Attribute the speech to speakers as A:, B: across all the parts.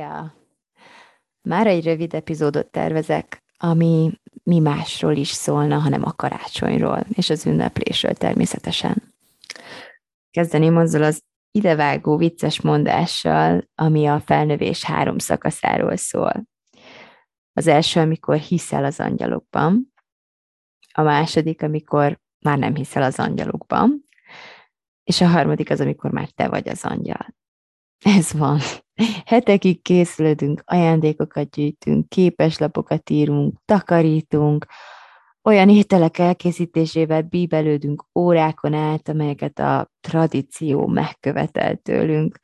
A: Szia! Már egy rövid epizódot tervezek, ami mi másról is szólna, hanem a karácsonyról, és az ünneplésről természetesen. Kezdeném azzal az idevágó vicces mondással, ami a felnövés három szakaszáról szól. Az első, amikor hiszel az angyalokban, a második, amikor már nem hiszel az angyalokban, és a harmadik az, amikor már te vagy az angyal. Ez van. Hetekig készülődünk, ajándékokat gyűjtünk, képeslapokat írunk, takarítunk, olyan ételek elkészítésével bíbelődünk órákon át, amelyeket a tradíció megkövetel tőlünk.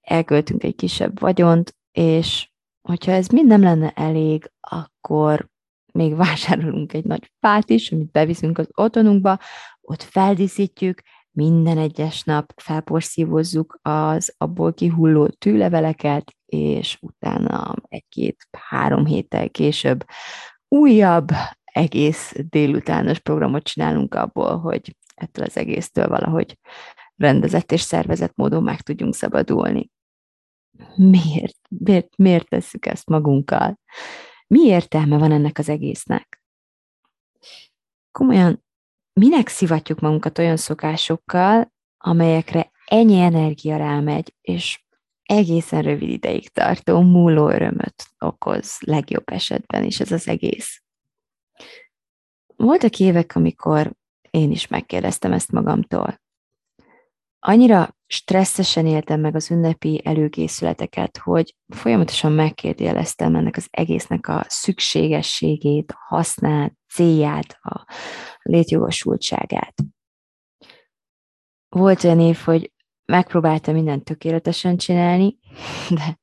A: Elköltünk egy kisebb vagyont, és hogyha ez mind nem lenne elég, akkor még vásárolunk egy nagy fát is, amit beviszünk az otthonunkba, ott feldíszítjük, minden egyes nap felporszívozzuk az abból kihulló tűleveleket, és utána egy-két-három héttel később újabb egész délutános programot csinálunk abból, hogy ettől az egésztől valahogy rendezett és szervezett módon meg tudjunk szabadulni. Miért? Miért, miért tesszük ezt magunkkal? Mi értelme van ennek az egésznek? Komolyan minek szivatjuk magunkat olyan szokásokkal, amelyekre ennyi energia rámegy, és egészen rövid ideig tartó múló örömöt okoz legjobb esetben is ez az egész. Voltak évek, amikor én is megkérdeztem ezt magamtól. Annyira stresszesen éltem meg az ünnepi előkészületeket, hogy folyamatosan megkérdőjeleztem ennek az egésznek a szükségességét, a hasznát, célját, a létjogosultságát. Volt olyan év, hogy megpróbáltam mindent tökéletesen csinálni, de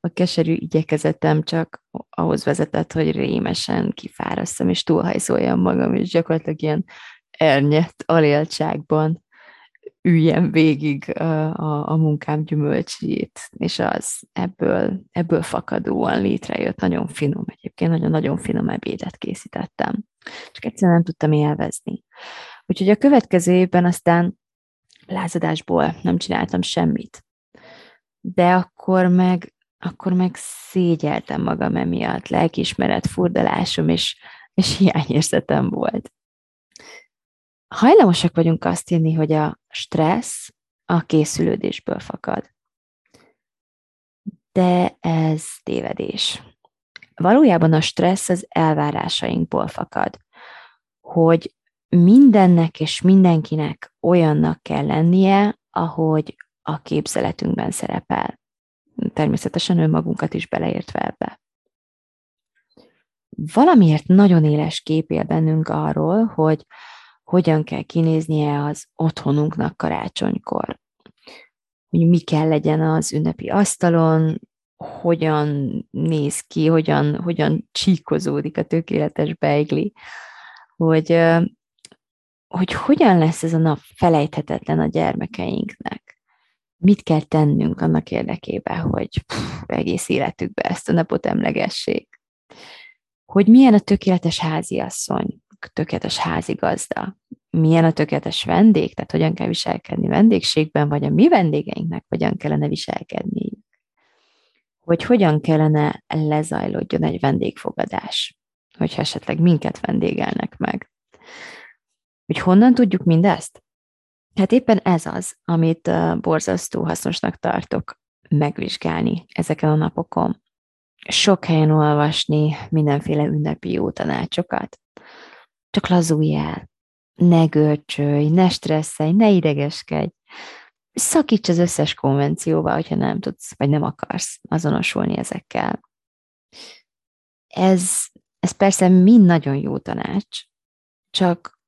A: a keserű igyekezetem csak ahhoz vezetett, hogy rémesen kifárasztam, és túlhajszoljam magam, és gyakorlatilag ilyen ernyett aléltságban üljem végig a, a munkám gyümölcsét, és az ebből, ebből fakadóan létrejött nagyon finom, egyébként nagyon-nagyon finom ebédet készítettem. Csak egyszerűen nem tudtam élvezni. Úgyhogy a következő évben aztán lázadásból nem csináltam semmit. De akkor meg, akkor meg szégyeltem magam emiatt, lelkiismeret, furdalásom és, és hiányérzetem volt hajlamosak vagyunk azt hinni, hogy a stressz a készülődésből fakad. De ez tévedés. Valójában a stressz az elvárásainkból fakad, hogy mindennek és mindenkinek olyannak kell lennie, ahogy a képzeletünkben szerepel. Természetesen önmagunkat is beleértve ebbe. Valamiért nagyon éles kép él bennünk arról, hogy hogyan kell kinéznie az otthonunknak karácsonykor. Hogy mi kell legyen az ünnepi asztalon, hogyan néz ki, hogyan, hogyan csíkozódik a tökéletes beigli, hogy, hogy hogyan lesz ez a nap felejthetetlen a gyermekeinknek. Mit kell tennünk annak érdekében, hogy pff, egész életükbe ezt a napot emlegessék. Hogy milyen a tökéletes háziasszony, tökéletes házigazda, milyen a tökéletes vendég, tehát hogyan kell viselkedni vendégségben, vagy a mi vendégeinknek hogyan kellene viselkedni, hogy hogyan kellene lezajlódjon egy vendégfogadás, hogyha esetleg minket vendégelnek meg. Hogy honnan tudjuk mindezt? Hát éppen ez az, amit borzasztó hasznosnak tartok megvizsgálni ezeken a napokon. Sok helyen olvasni mindenféle ünnepi jó tanácsokat, csak lazulj el, ne görcsölj, ne stresszelj, ne idegeskedj. Szakíts az összes konvencióval, hogyha nem tudsz, vagy nem akarsz azonosulni ezekkel. Ez, ez persze mind nagyon jó tanács, csak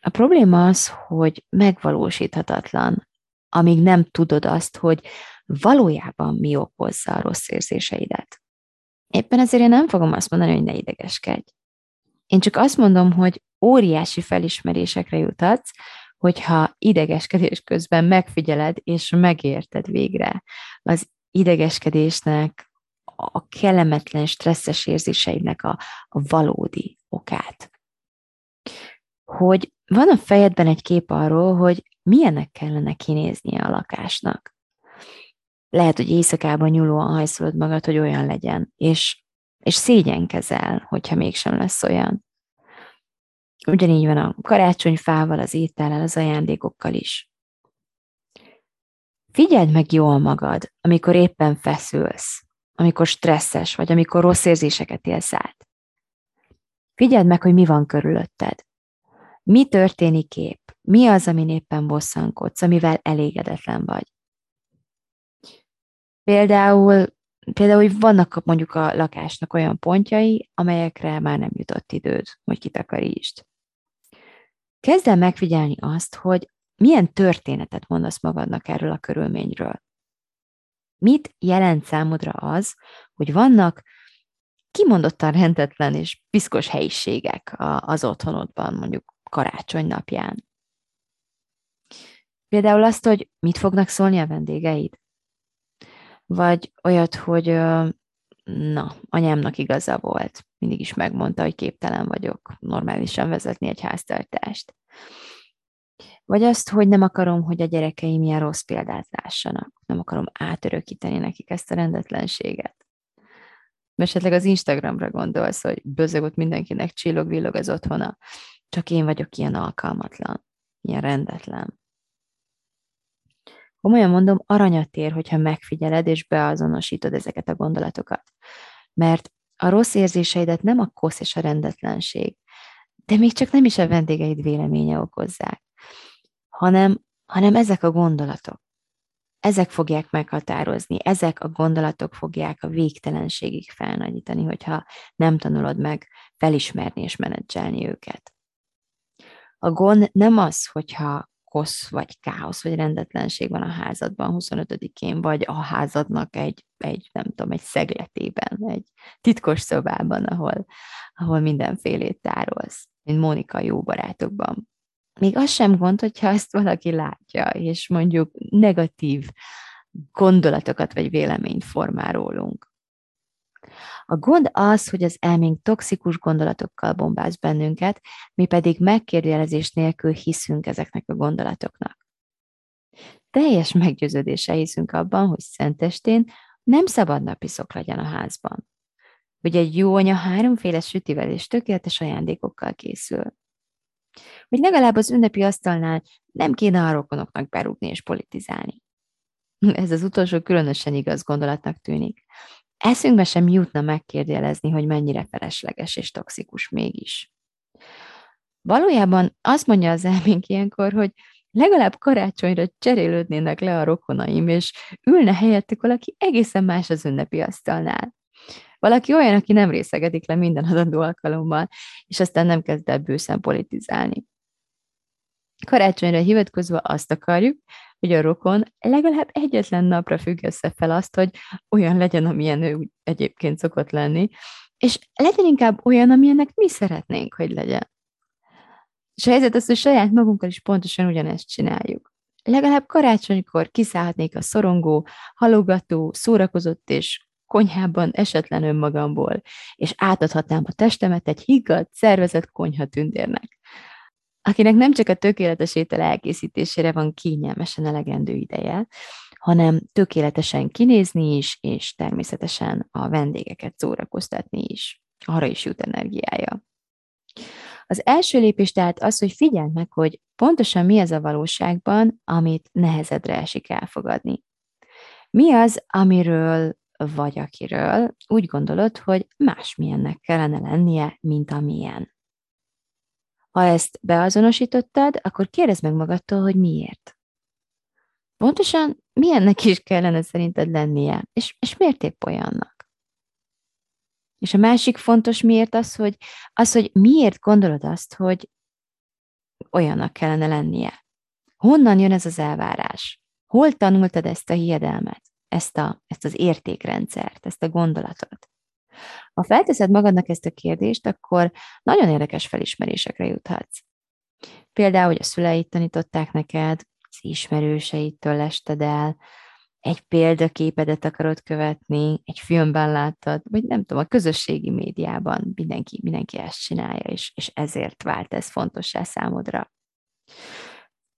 A: a probléma az, hogy megvalósíthatatlan, amíg nem tudod azt, hogy valójában mi okozza a rossz érzéseidet. Éppen ezért én nem fogom azt mondani, hogy ne idegeskedj. Én csak azt mondom, hogy óriási felismerésekre jutatsz, hogyha idegeskedés közben megfigyeled és megérted végre az idegeskedésnek, a kellemetlen, stresszes érzéseidnek a, a valódi okát. Hogy van a fejedben egy kép arról, hogy milyennek kellene kinéznie a lakásnak. Lehet, hogy éjszakában nyúlóan hajszolod magad, hogy olyan legyen, és, és szégyenkezel, hogyha mégsem lesz olyan. Ugyanígy van a karácsonyfával, az étellel, az ajándékokkal is. Figyeld meg jól magad, amikor éppen feszülsz, amikor stresszes vagy, amikor rossz érzéseket élsz át. Figyeld meg, hogy mi van körülötted. Mi történik épp? Mi az, amin éppen bosszankodsz, amivel elégedetlen vagy? Például, például, hogy vannak mondjuk a lakásnak olyan pontjai, amelyekre már nem jutott időd, hogy kitakarítsd. Kezd el megfigyelni azt, hogy milyen történetet mondasz magadnak erről a körülményről. Mit jelent számodra az, hogy vannak kimondottan rendetlen és piszkos helyiségek az otthonodban, mondjuk karácsony napján? Például azt, hogy mit fognak szólni a vendégeid? Vagy olyat, hogy na, anyámnak igaza volt. Mindig is megmondta, hogy képtelen vagyok normálisan vezetni egy háztartást. Vagy azt, hogy nem akarom, hogy a gyerekeim ilyen rossz példát lássanak. Nem akarom átörökíteni nekik ezt a rendetlenséget. Esetleg az Instagramra gondolsz, hogy bözögött mindenkinek csillog-villog az otthona. Csak én vagyok ilyen alkalmatlan, ilyen rendetlen. Komolyan mondom, aranyat ér, hogyha megfigyeled és beazonosítod ezeket a gondolatokat. Mert a rossz érzéseidet nem a kosz és a rendetlenség, de még csak nem is a vendégeid véleménye okozzák, hanem, hanem ezek a gondolatok. Ezek fogják meghatározni, ezek a gondolatok fogják a végtelenségig felnagyítani, hogyha nem tanulod meg felismerni és menedzselni őket. A gond nem az, hogyha kosz, vagy káosz, vagy rendetlenség van a házadban 25-én, vagy a házadnak egy, egy, nem tudom, egy szegletében, egy titkos szobában, ahol, ahol mindenfélét tárolsz, mint Mónika jó barátokban. Még az sem gond, hogyha ezt valaki látja, és mondjuk negatív gondolatokat vagy véleményt formál rólunk. A gond az, hogy az elménk toxikus gondolatokkal bombáz bennünket, mi pedig megkérdőjelezés nélkül hiszünk ezeknek a gondolatoknak. Teljes meggyőződéssel hiszünk abban, hogy szentestén nem szabad napiszok legyen a házban. Hogy egy jó anya háromféle sütivel és tökéletes ajándékokkal készül. Hogy legalább az ünnepi asztalnál nem kéne a rokonoknak berúgni és politizálni. Ez az utolsó különösen igaz gondolatnak tűnik eszünkbe sem jutna megkérdőjelezni, hogy mennyire felesleges és toxikus mégis. Valójában azt mondja az elménk ilyenkor, hogy legalább karácsonyra cserélődnének le a rokonaim, és ülne helyettük valaki egészen más az ünnepi asztalnál. Valaki olyan, aki nem részegedik le minden adandó alkalommal, és aztán nem kezd el bőszen politizálni. Karácsonyra hivatkozva azt akarjuk, hogy a rokon legalább egyetlen napra függesse fel azt, hogy olyan legyen, amilyen ő egyébként szokott lenni, és legyen inkább olyan, amilyennek mi szeretnénk, hogy legyen. És a helyzet az, hogy saját magunkkal is pontosan ugyanezt csináljuk. Legalább karácsonykor kiszállhatnék a szorongó, halogató, szórakozott és konyhában esetlen önmagamból, és átadhatnám a testemet egy higgadt, szervezett konyha tündérnek akinek nem csak a tökéletes étel elkészítésére van kényelmesen elegendő ideje, hanem tökéletesen kinézni is, és természetesen a vendégeket szórakoztatni is. Arra is jut energiája. Az első lépés tehát az, hogy figyeld meg, hogy pontosan mi az a valóságban, amit nehezedre esik elfogadni. Mi az, amiről vagy akiről úgy gondolod, hogy másmilyennek kellene lennie, mint amilyen. Ha ezt beazonosítottad, akkor kérdezd meg magadtól, hogy miért. Pontosan milyennek is kellene szerinted lennie, és, és miért épp olyannak? És a másik fontos miért az, hogy, az, hogy miért gondolod azt, hogy olyannak kellene lennie. Honnan jön ez az elvárás? Hol tanultad ezt a hiedelmet? ezt, a, ezt az értékrendszert, ezt a gondolatot. Ha felteszed magadnak ezt a kérdést, akkor nagyon érdekes felismerésekre juthatsz. Például, hogy a szüleid tanították neked, az ismerőseitől lested el, egy példaképedet akarod követni, egy filmben láttad, vagy nem tudom, a közösségi médiában mindenki, mindenki ezt csinálja, és, és ezért vált ez fontossá számodra.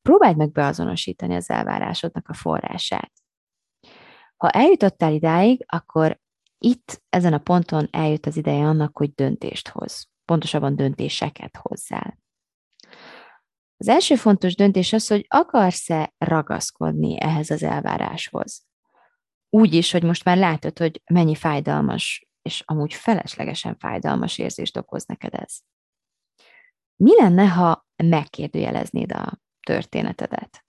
A: Próbáld meg beazonosítani az elvárásodnak a forrását. Ha eljutottál idáig, akkor itt, ezen a ponton eljött az ideje annak, hogy döntést hoz. Pontosabban döntéseket hozzál. Az első fontos döntés az, hogy akarsz-e ragaszkodni ehhez az elváráshoz. Úgy is, hogy most már látod, hogy mennyi fájdalmas, és amúgy feleslegesen fájdalmas érzést okoz neked ez. Mi lenne, ha megkérdőjeleznéd a történetedet?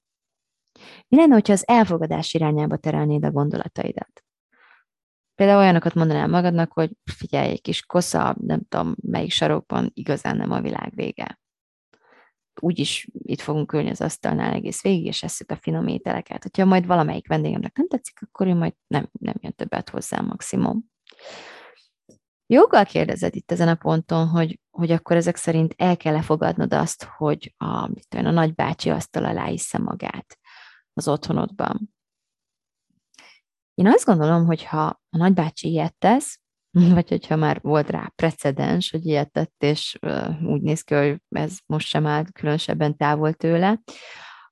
A: Mi lenne, hogyha az elfogadás irányába terelnéd a gondolataidat? Például olyanokat mondanál magadnak, hogy figyelj, egy kis kosza, nem tudom, melyik sarokban igazán nem a világ vége úgyis itt fogunk ülni az asztalnál egész végig, és eszük a finom ételeket. Hogyha majd valamelyik vendégemnek nem tetszik, akkor ő majd nem, nem jön többet hozzá maximum. Joggal kérdezed itt ezen a ponton, hogy, hogy akkor ezek szerint el kell fogadnod azt, hogy a, mit tudom, a nagybácsi asztal alá magát az otthonodban. Én azt gondolom, hogy ha a nagybácsi ilyet tesz, vagy hogyha már volt rá precedens, hogy ilyet tett, és úgy néz ki, hogy ez most sem áll különösebben távol tőle,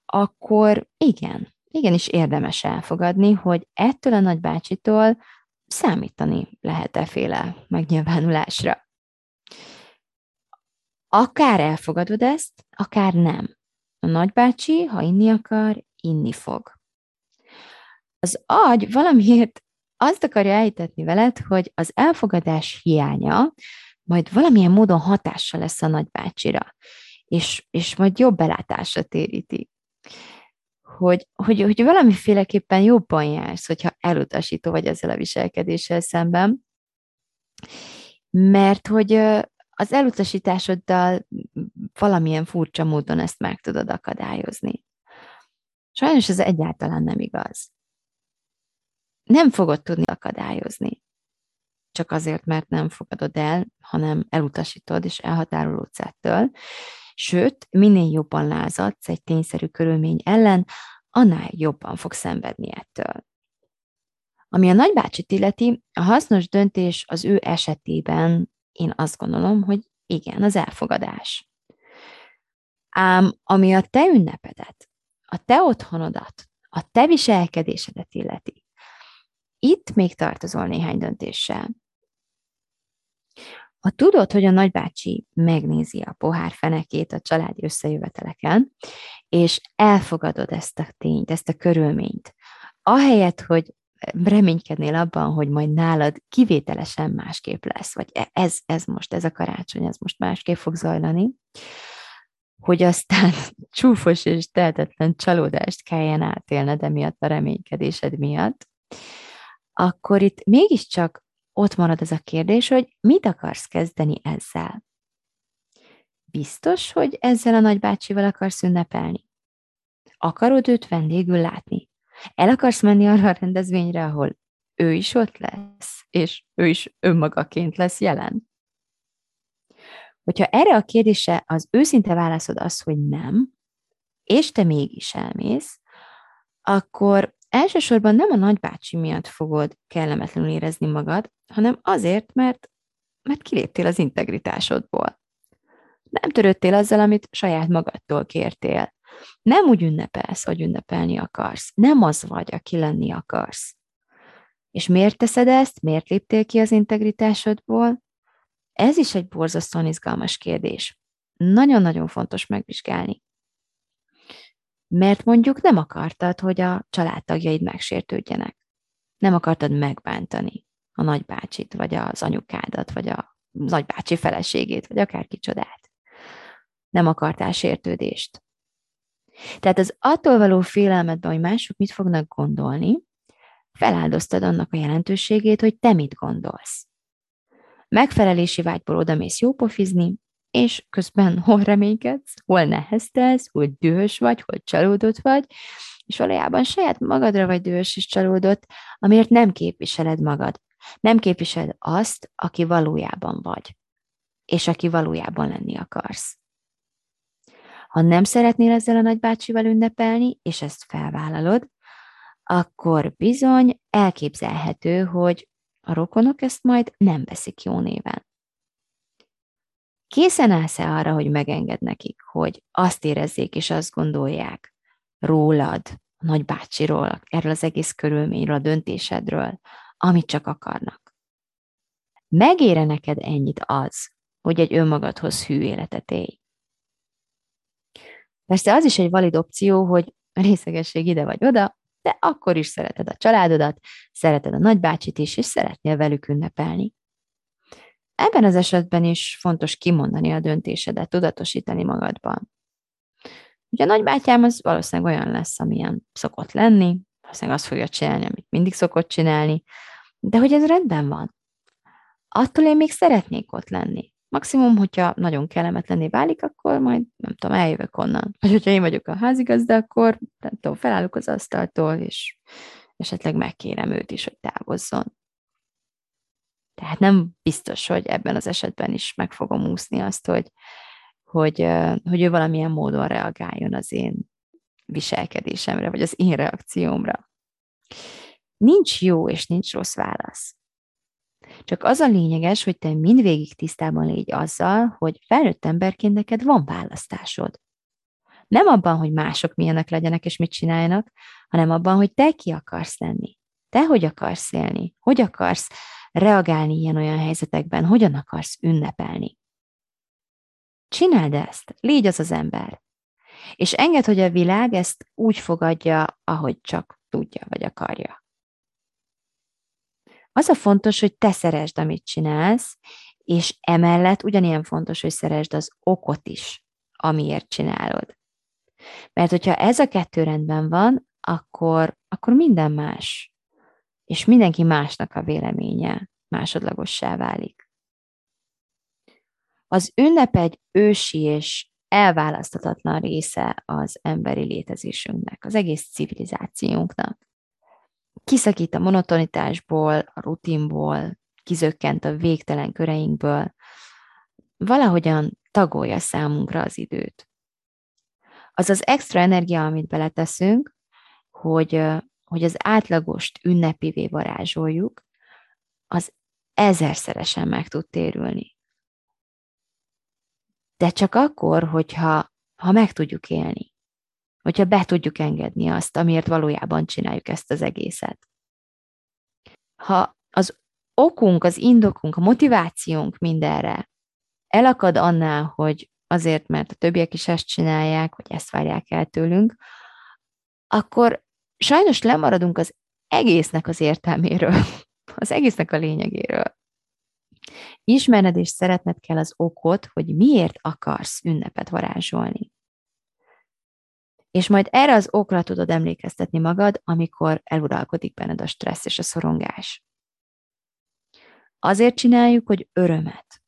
A: akkor igen, igenis érdemes elfogadni, hogy ettől a nagybácsitól számítani lehet-e féle megnyilvánulásra. Akár elfogadod ezt, akár nem. A nagybácsi, ha inni akar, inni fog. Az agy valamiért azt akarja elhitetni veled, hogy az elfogadás hiánya majd valamilyen módon hatással lesz a nagybácsira, és, és majd jobb belátásra téríti. Hogy, hogy, hogy valamiféleképpen jobban jársz, hogyha elutasító vagy ezzel a viselkedéssel szemben, mert hogy az elutasításoddal valamilyen furcsa módon ezt meg tudod akadályozni. Sajnos ez egyáltalán nem igaz nem fogod tudni akadályozni. Csak azért, mert nem fogadod el, hanem elutasítod és elhatárolódsz ettől. Sőt, minél jobban lázadsz egy tényszerű körülmény ellen, annál jobban fog szenvedni ettől. Ami a nagybácsit illeti, a hasznos döntés az ő esetében én azt gondolom, hogy igen, az elfogadás. Ám ami a te ünnepedet, a te otthonodat, a te viselkedésedet illeti, itt még tartozol néhány döntéssel. Ha tudod, hogy a nagybácsi megnézi a pohár fenekét a családi összejöveteleken, és elfogadod ezt a tényt, ezt a körülményt, ahelyett, hogy reménykednél abban, hogy majd nálad kivételesen másképp lesz, vagy e- ez, ez most, ez a karácsony, ez most másképp fog zajlani, hogy aztán csúfos és tehetetlen csalódást kelljen átélned emiatt a reménykedésed miatt, akkor itt mégiscsak ott marad ez a kérdés, hogy mit akarsz kezdeni ezzel? Biztos, hogy ezzel a nagybácsival akarsz ünnepelni? Akarod őt vendégül látni? El akarsz menni arra a rendezvényre, ahol ő is ott lesz, és ő is önmagaként lesz jelen? Hogyha erre a kérdésre az őszinte válaszod az, hogy nem, és te mégis elmész, akkor elsősorban nem a nagybácsi miatt fogod kellemetlenül érezni magad, hanem azért, mert, mert kiléptél az integritásodból. Nem törődtél azzal, amit saját magadtól kértél. Nem úgy ünnepelsz, hogy ünnepelni akarsz. Nem az vagy, aki lenni akarsz. És miért teszed ezt? Miért léptél ki az integritásodból? Ez is egy borzasztóan izgalmas kérdés. Nagyon-nagyon fontos megvizsgálni mert mondjuk nem akartad, hogy a családtagjaid megsértődjenek. Nem akartad megbántani a nagybácsit, vagy az anyukádat, vagy a nagybácsi feleségét, vagy akár kicsodát. Nem akartál sértődést. Tehát az attól való félelmedben, hogy mások mit fognak gondolni, feláldoztad annak a jelentőségét, hogy te mit gondolsz. Megfelelési vágyból odamész jópofizni, és közben hol reménykedsz, hol neheztelsz, hol dühös vagy, hol csalódott vagy, és valójában saját magadra vagy dühös és csalódott, amiért nem képviseled magad. Nem képviseled azt, aki valójában vagy, és aki valójában lenni akarsz. Ha nem szeretnél ezzel a nagybácsival ünnepelni, és ezt felvállalod, akkor bizony elképzelhető, hogy a rokonok ezt majd nem veszik jó néven. Készen állsz-e arra, hogy megenged nekik, hogy azt érezzék és azt gondolják rólad, a nagybácsiról, erről az egész körülményről, a döntésedről, amit csak akarnak? Megére neked ennyit az, hogy egy önmagadhoz hű életet élj? Persze az is egy valid opció, hogy részegesség ide vagy oda, de akkor is szereted a családodat, szereted a nagybácsit is, és szeretnél velük ünnepelni. Ebben az esetben is fontos kimondani a döntésedet, tudatosítani magadban. Ugye a nagybátyám az valószínűleg olyan lesz, amilyen szokott lenni, valószínűleg azt fogja csinálni, amit mindig szokott csinálni, de hogy ez rendben van. Attól én még szeretnék ott lenni. Maximum, hogyha nagyon kellemetlené válik, akkor majd, nem tudom, eljövök onnan. Vagy hogyha én vagyok a házigazda, akkor, nem tudom, felállok az asztaltól, és esetleg megkérem őt is, hogy távozzon. Tehát nem biztos, hogy ebben az esetben is meg fogom úszni azt, hogy, hogy, hogy ő valamilyen módon reagáljon az én viselkedésemre, vagy az én reakciómra. Nincs jó és nincs rossz válasz. Csak az a lényeges, hogy te mindvégig tisztában légy azzal, hogy felnőtt emberként neked van választásod. Nem abban, hogy mások milyenek legyenek és mit csináljanak, hanem abban, hogy te ki akarsz lenni. Te hogy akarsz élni? Hogy akarsz reagálni ilyen-olyan helyzetekben? Hogyan akarsz ünnepelni? Csináld ezt, légy az az ember. És enged, hogy a világ ezt úgy fogadja, ahogy csak tudja vagy akarja. Az a fontos, hogy te szeresd, amit csinálsz, és emellett ugyanilyen fontos, hogy szeresd az okot is, amiért csinálod. Mert hogyha ez a kettő rendben van, akkor, akkor minden más. És mindenki másnak a véleménye másodlagossá válik. Az ünnep egy ősi és elválaszthatatlan része az emberi létezésünknek, az egész civilizációnknak kiszakít a monotonitásból, a rutinból, kizökkent a végtelen köreinkből, valahogyan tagolja számunkra az időt. Az az extra energia, amit beleteszünk, hogy, hogy az átlagost ünnepivé varázsoljuk, az ezerszeresen meg tud térülni. De csak akkor, hogyha ha meg tudjuk élni hogyha be tudjuk engedni azt, amiért valójában csináljuk ezt az egészet. Ha az okunk, az indokunk, a motivációnk mindenre elakad annál, hogy azért, mert a többiek is ezt csinálják, vagy ezt várják el tőlünk, akkor sajnos lemaradunk az egésznek az értelméről, az egésznek a lényegéről. Ismerned és szeretned kell az okot, hogy miért akarsz ünnepet varázsolni. És majd erre az okra tudod emlékeztetni magad, amikor eluralkodik benned a stressz és a szorongás. Azért csináljuk, hogy örömet,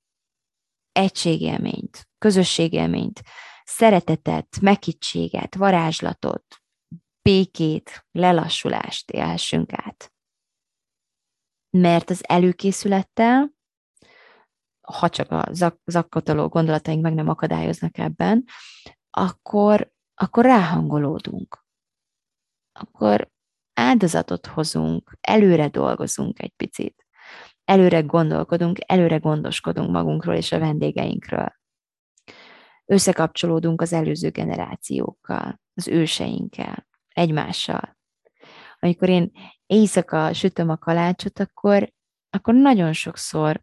A: egységélményt, közösségélményt, szeretetet, mekittséget, varázslatot, békét, lelassulást élhessünk át. Mert az előkészülettel, ha csak a zak- zakkataló gondolataink meg nem akadályoznak ebben, akkor akkor ráhangolódunk. Akkor áldozatot hozunk, előre dolgozunk egy picit. Előre gondolkodunk, előre gondoskodunk magunkról és a vendégeinkről. Összekapcsolódunk az előző generációkkal, az őseinkkel, egymással. Amikor én éjszaka sütöm a kalácsot, akkor, akkor nagyon sokszor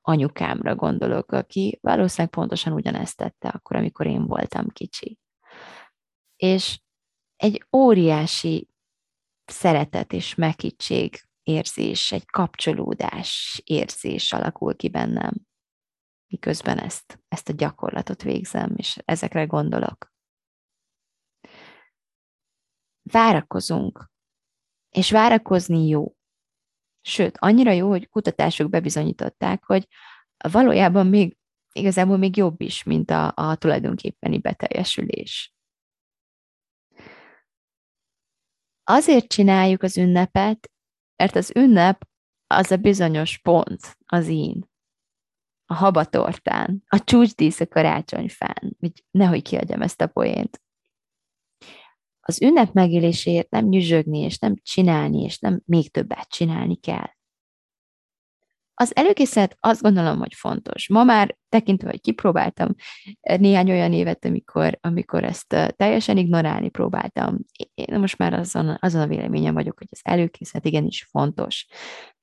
A: anyukámra gondolok, aki valószínűleg pontosan ugyanezt tette akkor, amikor én voltam kicsi és egy óriási szeretet és megkictség érzés, egy kapcsolódás érzés alakul ki bennem, miközben ezt, ezt a gyakorlatot végzem, és ezekre gondolok. Várakozunk, és várakozni jó. Sőt, annyira jó, hogy kutatások bebizonyították, hogy valójában még igazából még jobb is, mint a, a tulajdonképpeni beteljesülés. Azért csináljuk az ünnepet, mert az ünnep az a bizonyos pont az én. A habatortán, a csúcsdísz a karácsonyfán, hogy nehogy kiadjam ezt a poént. Az ünnep megéléséért nem nyüzsögni, és nem csinálni, és nem még többet csinálni kell. Az előkészület azt gondolom, hogy fontos. Ma már tekintve, hogy kipróbáltam néhány olyan évet, amikor, amikor ezt teljesen ignorálni próbáltam, én most már azon, azon a véleményem vagyok, hogy az előkészület igenis fontos,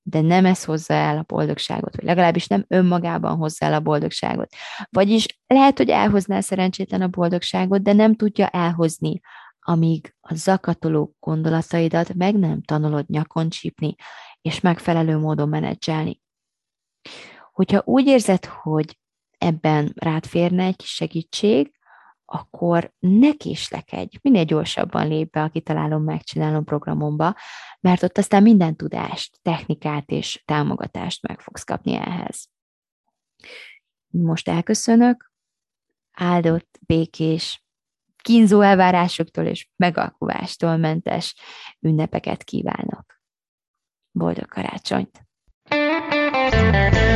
A: de nem ez hozza el a boldogságot, vagy legalábbis nem önmagában hozza el a boldogságot. Vagyis lehet, hogy elhozná szerencsétlen a boldogságot, de nem tudja elhozni, amíg a zakatoló gondolataidat meg nem tanulod nyakon csípni, és megfelelő módon menedzselni. Hogyha úgy érzed, hogy ebben rád férne egy segítség, akkor ne késlekedj, minél gyorsabban lép be a kitalálom, megcsinálom programomba, mert ott aztán minden tudást, technikát és támogatást meg fogsz kapni ehhez. Most elköszönök, áldott, békés, kínzó elvárásoktól és megalkuvástól mentes ünnepeket kívánok. Boldog karácsonyt! thank you